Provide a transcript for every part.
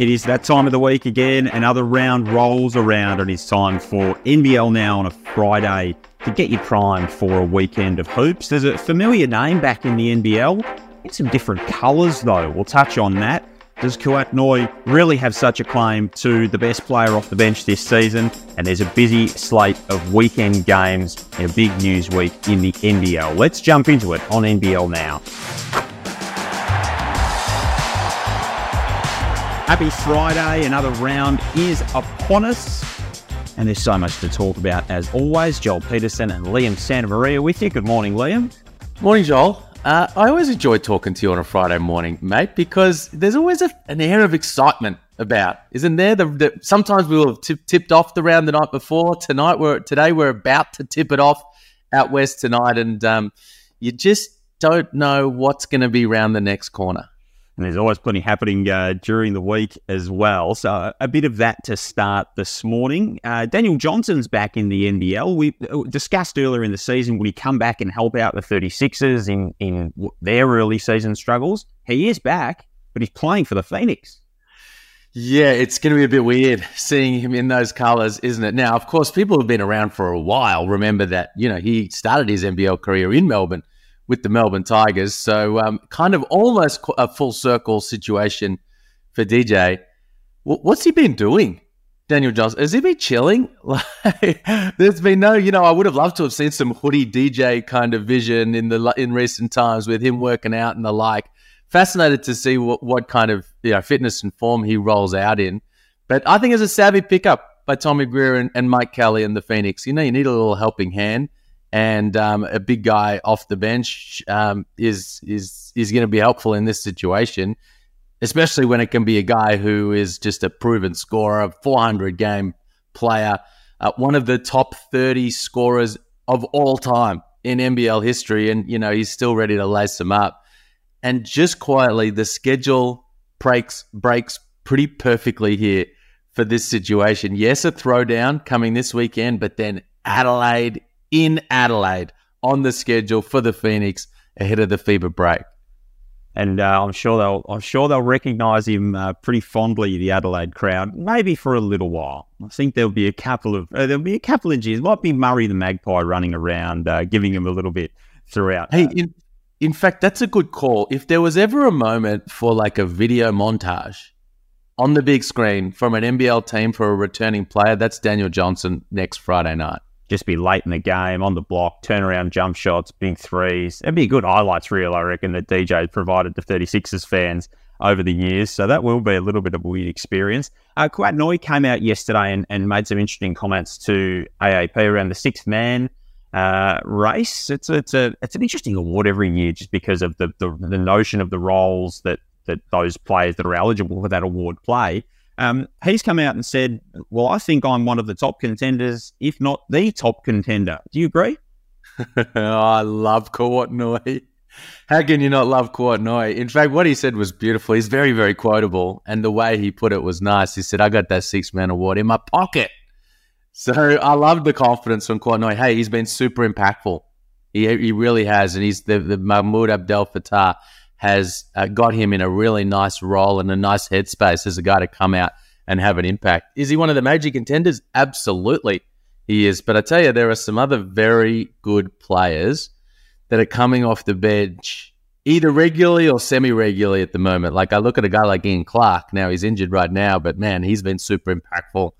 It is that time of the week again. Another round rolls around, and it's time for NBL now on a Friday to get you primed for a weekend of hoops. There's a familiar name back in the NBL. In some different colours, though. We'll touch on that. Does Kouat Noi really have such a claim to the best player off the bench this season? And there's a busy slate of weekend games and a big news week in the NBL. Let's jump into it on NBL now. Happy Friday. Another round is upon us. And there's so much to talk about as always. Joel Peterson and Liam Santamaria with you. Good morning, Liam. Morning, Joel. Uh, I always enjoy talking to you on a Friday morning, mate, because there's always a, an air of excitement about, isn't there? The, the, sometimes we will have tip, tipped off the round the night before. Tonight, we're today we're about to tip it off out west tonight, and um, you just don't know what's going to be around the next corner. And there's always plenty happening uh, during the week as well. So a bit of that to start this morning. Uh, Daniel Johnson's back in the NBL. We uh, discussed earlier in the season, would he come back and help out the 36ers in, in their early season struggles? He is back, but he's playing for the Phoenix. Yeah, it's going to be a bit weird seeing him in those colours, isn't it? Now, of course, people have been around for a while. Remember that, you know, he started his NBL career in Melbourne with the Melbourne Tigers. So, um, kind of almost a full circle situation for DJ. What's he been doing, Daniel Johnson? Has he been chilling? Like, there's been no, you know, I would have loved to have seen some hoodie DJ kind of vision in the in recent times with him working out and the like. Fascinated to see what, what kind of you know, fitness and form he rolls out in. But I think it's a savvy pickup by Tommy Greer and, and Mike Kelly and the Phoenix. You know, you need a little helping hand and um, a big guy off the bench um, is is is going to be helpful in this situation, especially when it can be a guy who is just a proven scorer, 400 game player, uh, one of the top 30 scorers of all time in NBL history, and you know he's still ready to lace them up. And just quietly, the schedule breaks breaks pretty perfectly here for this situation. Yes, a throwdown coming this weekend, but then Adelaide in Adelaide on the schedule for the Phoenix ahead of the FIBA break. And uh, I'm sure they'll I'm sure they'll recognise him uh, pretty fondly, the Adelaide crowd, maybe for a little while. I think there'll be a couple of uh, there'll be a couple of years. Might be Murray the Magpie running around, uh, giving him a little bit throughout. Hey, in, in fact, that's a good call. If there was ever a moment for like a video montage on the big screen from an NBL team for a returning player, that's Daniel Johnson next Friday night just be late in the game, on the block, turnaround jump shots, big threes. It'd be a good highlights reel, I reckon, that DJ provided to 36ers fans over the years. So that will be a little bit of a weird experience. Uh, Kouat Noi came out yesterday and, and made some interesting comments to AAP around the sixth man uh, race. It's a, it's a it's an interesting award every year just because of the, the, the notion of the roles that that those players that are eligible for that award play. Um, he's come out and said, Well, I think I'm one of the top contenders, if not the top contender. Do you agree? I love Kouat Noi. How can you not love Kouat Noi? In fact, what he said was beautiful. He's very, very quotable. And the way he put it was nice. He said, I got that six man award in my pocket. So I love the confidence from Kouat Noi. Hey, he's been super impactful. He, he really has. And he's the, the Mahmoud Abdel Fattah has uh, got him in a really nice role and a nice headspace as a guy to come out and have an impact. Is he one of the major contenders? Absolutely, he is. But I tell you, there are some other very good players that are coming off the bench either regularly or semi regularly at the moment. Like I look at a guy like Ian Clark. Now he's injured right now, but man, he's been super impactful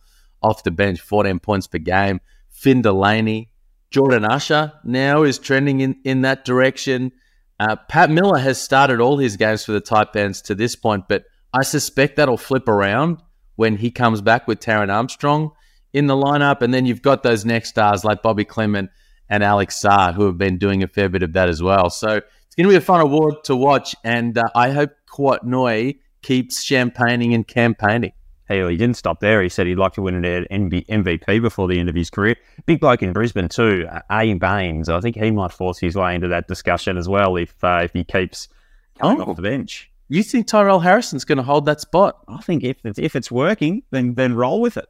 off the bench, 14 points per game. Finn Delaney, Jordan Usher now is trending in, in that direction. Uh, Pat Miller has started all his games for the Taipans to this point, but I suspect that'll flip around when he comes back with Taran Armstrong in the lineup. And then you've got those next stars like Bobi Klintman and Alex Sarr, who have been doing a fair bit of that as well. So it's going to be a fun award to watch. And uh, I hope Kouat Noi keeps champagning and campaigning. Hey, he didn't stop there. He said he'd like to win an MVP before the end of his career. Big bloke in Brisbane too, uh, A. Baynes. I think he might force his way into that discussion as well if uh, if he keeps coming oh. off the bench. You think Tyrell Harrison's going to hold that spot? I think if it's, if it's working, then then roll with it.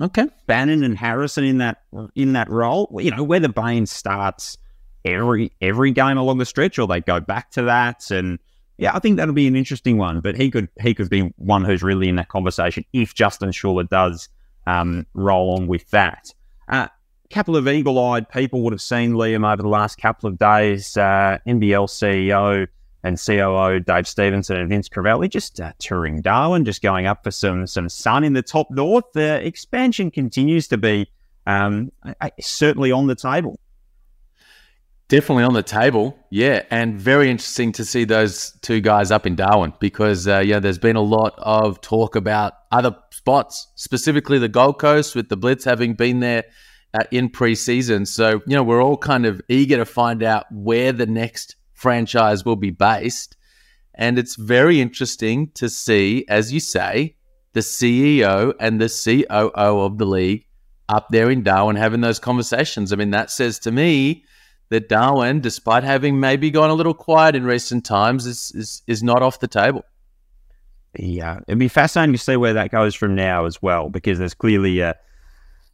Okay, Bannon and Harrison in that in that role. You know, whether Baynes starts every every game along the stretch, or they go back to that and yeah, I think that'll be an interesting one. But he could he could be one who's really in that conversation if Justin Schueller does um, roll on with that. A uh, couple of eagle-eyed people would have seen Liam over the last couple of days. Uh, NBL CEO and COO Dave Stevenson and Vince Crivelli just uh, touring Darwin, just going up for some some sun in the top north. The expansion continues to be um, certainly on the table. Definitely on the table, yeah, and very interesting to see those two guys up in Darwin because uh, yeah, there's been a lot of talk about other spots, specifically the Gold Coast, with the Blitz having been there uh, in preseason. So you know, we're all kind of eager to find out where the next franchise will be based. And it's very interesting to see, as you say, the CEO and the COO of the league up there in Darwin having those conversations. I mean, that says to me that Darwin, despite having maybe gone a little quiet in recent times, is is, is not off the table. Yeah, it'd be fascinating to see where that goes from now as well, because there's clearly a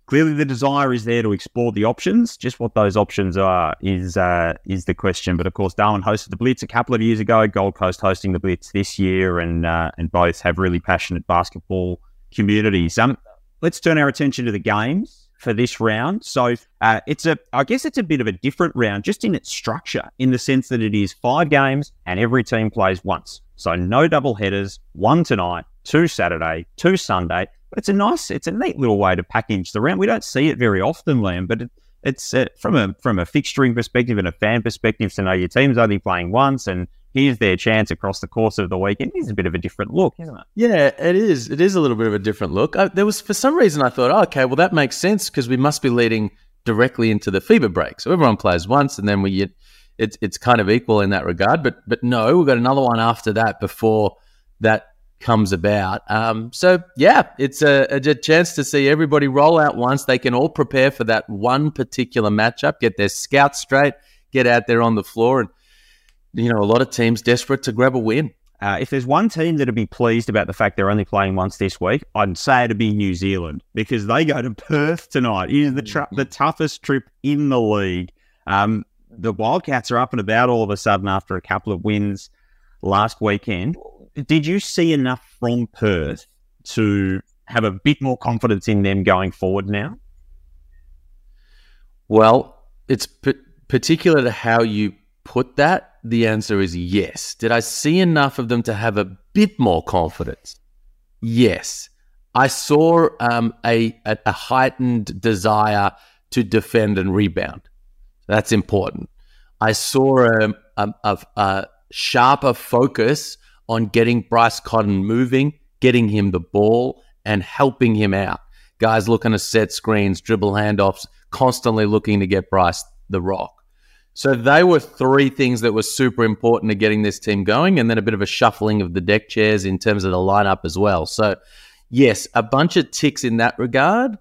clearly the desire is there to explore the options. Just what those options are is uh, is the question. But of course, Darwin hosted the Blitz a couple of years ago. Gold Coast hosting the Blitz this year, and uh, and both have really passionate basketball communities. Um, let's turn our attention to the games for this round. So uh, it's a, I guess it's a bit of a different round, just in its structure, in the sense that it is five games and every team plays once. So no double headers, one tonight, two Saturday, two Sunday, but it's a nice, it's a neat little way to package the round. We don't see it very often, Liam, but it, it's uh, from a from a fixturing perspective and a fan perspective to know your team's only playing once and here's their chance across the course of the weekend. It's a bit of a different look, isn't it? Yeah, it is. It is a little bit of a different look. I, there was for some reason I thought, oh, okay, well that makes sense because we must be leading directly into the FIBA break, so everyone plays once and then we get it's it's kind of equal in that regard. But but no, we've got another one after that before that comes about. Um, so yeah, it's a, a, chance to see everybody roll out once. They can all prepare for that one particular matchup, get their scouts straight, get out there on the floor, and you know a lot of teams desperate to grab a win. Uh, if there's one team that'd be pleased about the fact they're only playing once this week, I'd say it'd be New Zealand because they go to Perth tonight. It is the tr- the toughest trip in the league. Um, the Wildcats are up and about all of a sudden after a couple of wins last weekend did you see enough from Perth to have a bit more confidence in them going forward now? Well, it's p- particular to how you put that. The answer is yes. Did I see enough of them to have a bit more confidence? Yes. I saw um, a, a, heightened desire to defend and rebound. That's important. I saw a, a, a, a sharper focus on getting Bryce Cotton moving, getting him the ball, and helping him out. Guys looking to set screens, dribble handoffs, constantly looking to get Bryce the rock. So they were three things that were super important to getting this team going, and then a bit of a shuffling of the deck chairs in terms of the lineup as well. So, yes, a bunch of ticks in that regard.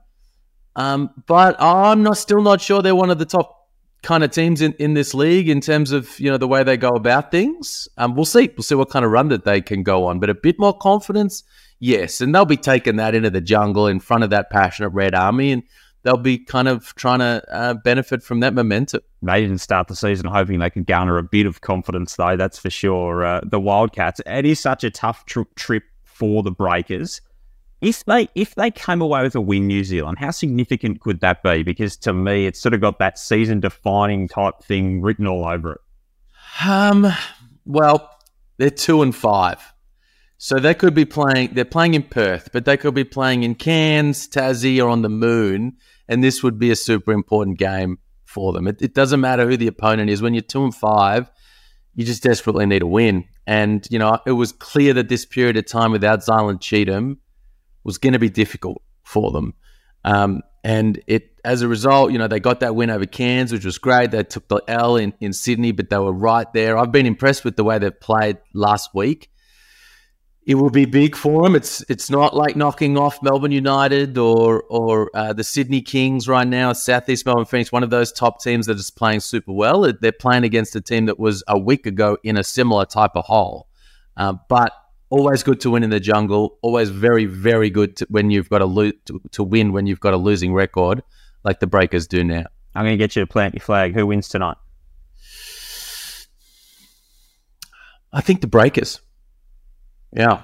Um, but I'm not still not sure they're one of the top kind of teams in, in this league in terms of you know the way they go about things. Um, we'll see. We'll see what kind of run that they can go on. But a bit more confidence, yes. And they'll be taking that into the jungle in front of that passionate Red Army, and they'll be kind of trying to uh, benefit from that momentum. They didn't start the season hoping they could garner a bit of confidence, though. That's for sure. Uh, the Wildcats. It is such a tough tr- trip for the Breakers if they if they came away with a win, New Zealand, how significant could that be? Because to me, it's sort of got that season defining type thing written all over it. Um, well, they're two and five, so they could be playing. They're playing in Perth, but they could be playing in Cairns, Tassie, or on the Moon, and this would be a super important game for them. It, it doesn't matter who the opponent is. When you're two and five, you just desperately need a win. And you know, it was clear that this period of time without Zylan Cheatham was going to be difficult for them. Um, and it, as a result, you know, they got that win over Cairns, which was great. They took the L in, in Sydney, but they were right there. I've been impressed with the way they've played last week. It will be big for them. It's it's not like knocking off Melbourne United or or uh, the Sydney Kings right now. Southeast Melbourne Phoenix, one of those top teams that is playing super well. They're playing against a team that was a week ago in a similar type of hole. Uh, but always good to win in the jungle. Always very, very good to, when you've got a lo- to, to win when you've got a losing record, like the Breakers do now. I'm going to get you to plant your flag. Who wins tonight? I think the Breakers. Yeah, I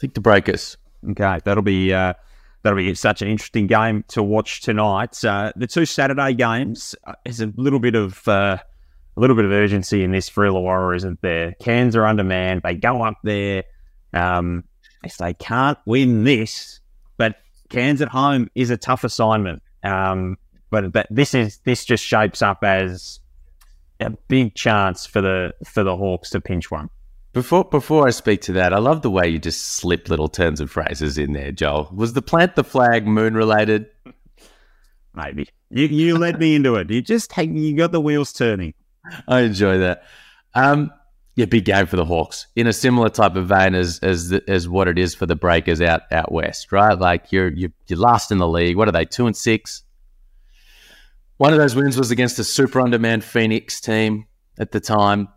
think the Breakers. Okay, that'll be uh, that'll be such an interesting game to watch tonight. Uh, the two Saturday games uh, is a little bit of uh, a little bit of urgency in this for Illawarra, isn't there? Cairns are undermanned. They go up there. Um, if they can't win this, but Cairns at home is a tough assignment. Um, but but this is this just shapes up as a big chance for the for the Hawks to pinch one. Before before I speak to that, I love the way you just slip little turns and phrases in there, Joel. Was the plant the flag moon related? Maybe you you led me into it. You just you got the wheels turning. I enjoy that. Um, yeah, big game for the Hawks in a similar type of vein as as the, as what it is for the Breakers out out west, right? Like you're you're, you're last in the league. What are they? Two and six. One of those wins was against a super undermanned Phoenix team at the time.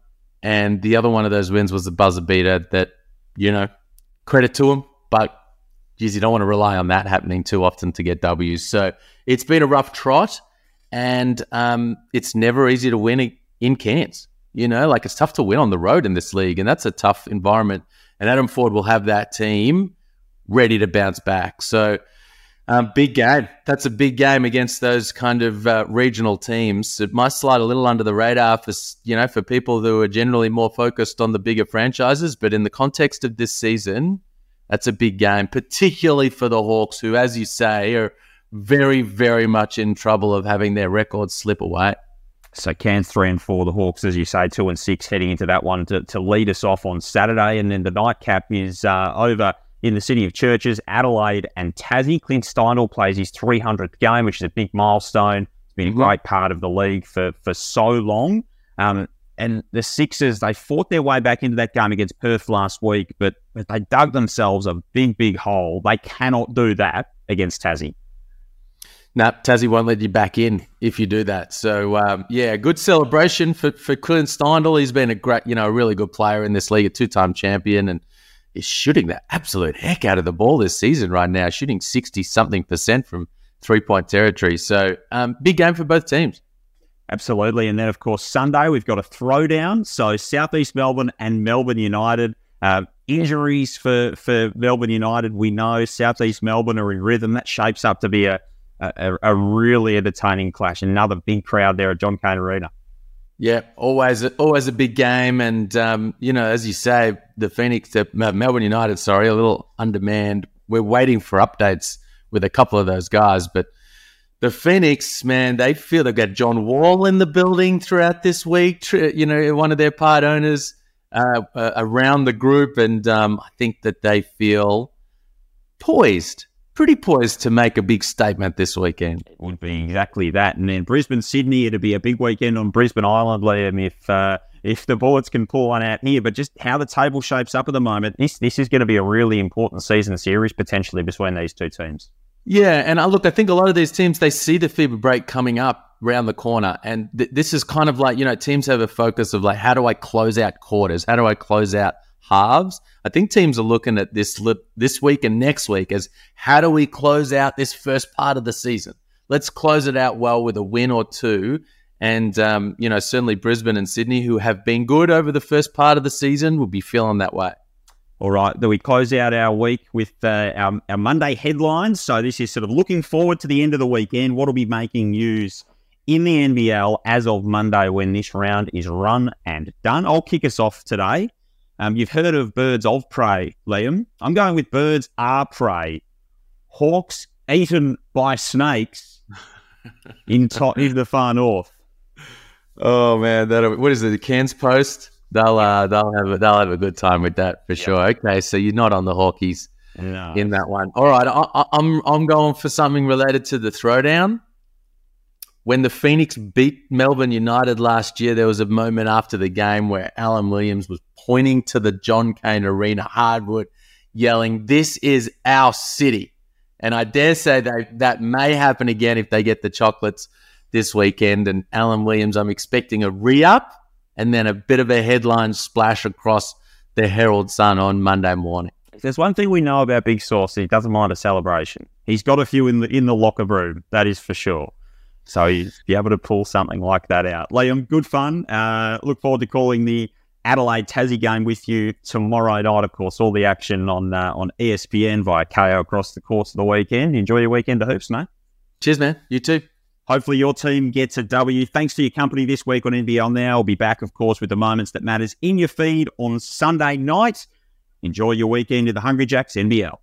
And the other one of those wins was the buzzer beater that, you know, credit to him, but geez, you don't want to rely on that happening too often to get W's. So it's been a rough trot, and um, it's never easy to win in Cairns. You know, like it's tough to win on the road in this league, and that's a tough environment. And Adam Forde will have that team ready to bounce back. So um, big game. That's a big game against those kind of uh, regional teams. It might slide a little under the radar for you know for people who are generally more focused on the bigger franchises, but in the context of this season, that's a big game, particularly for the Hawks, who, as you say, are very, very much in trouble of having their records slip away. So Cairns three and four, the Hawks, as you say, two and six heading into that one to, to lead us off on Saturday, and then the nightcap is uh, over in the city of Churches, Adelaide, and Tassie. Clint Steindl plays his 300th game, which is a big milestone. It's been a great part of the league for, for so long. Um, and the Sixers, they fought their way back into that game against Perth last week, but, but they dug themselves a big, big hole. They cannot do that against Tassie. No, Tassie won't let you back in if you do that. So um, yeah, good celebration for for Clint Steindl. He's been a great, you know, a really good player in this league, a two time champion, and is shooting the absolute heck out of the ball this season right now, shooting 60 something percent from three point territory. So, um, big game for both teams. Absolutely. And then, of course, Sunday, we've got a throwdown. So, Southeast Melbourne and Melbourne United. Uh, injuries for, for Melbourne United, we know Southeast Melbourne are in rhythm. That shapes up to be a, a, a really entertaining clash. Another big crowd there at John Cain Arena. Yeah, always, always a big game, and um, you know, as you say, the Phoenix, Melbourne United, sorry, a little undermanned. We're waiting for updates with a couple of those guys, but the Phoenix, man, they feel they've got John Wall in the building throughout this week. You know, one of their part owners uh, uh, around the group, and um, I think that they feel poised pretty poised to make a big statement this weekend. It would be exactly that. And then Brisbane, Sydney, it'd be a big weekend on Brisbane Island, Liam, if uh, if the Bullets can pull one out here. But just how the table shapes up at the moment, this this is going to be a really important season series potentially between these two teams. Yeah, and I look, I think a lot of these teams they see the FIBA break coming up around the corner, and th- this is kind of like you know teams have a focus of like how do I close out quarters, how do I close out halves. I think teams are looking at this this week and next week as how do we close out this first part of the season? Let's close it out well with a win or two. And um, you know, certainly Brisbane and Sydney, who have been good over the first part of the season, will be feeling that way. All right, then we close out our week with uh, our, our Monday headlines. So this is sort of looking forward to the end of the weekend. What will be making news in the NBL as of Monday when this round is run and done? I'll kick us off today um, you've heard of birds of prey, Liam. I'm going with birds are prey. Hawks eaten by snakes in, to- in the far north. Oh man, that what is it? The Cairns Post. They'll uh, they'll have a, they'll have a good time with that for yep. sure. Okay, so you're not on the Hawkies no. in that one. All right, I, I'm I'm going for something related to the throwdown when the Phoenix beat Melbourne United last year, there was a moment after the game where Alan Williams was pointing to the John Cain Arena hardwood, yelling, This is our city. And I dare say that that may happen again if they get the chocolates this weekend. And Alan Williams, I'm expecting a re up and then a bit of a headline splash across the Herald Sun on Monday morning. If there's one thing we know about Big Sauce, he doesn't mind a celebration. He's got a few in the in the locker room, that is for sure. So you be able to pull something like that out. Liam, good fun. Uh, look forward to calling the Adelaide Tassie game with you tomorrow night. Of course, all the action on uh, on ESPN via Kayo across the course of the weekend. Enjoy your weekend of hoops, mate. Cheers, man. You too. Hopefully, your team gets a W. Thanks for your company this week on NBL Now. I'll be back, of course, with the moments that matters in your feed on Sunday night. Enjoy your weekend in the Hungry Jacks NBL.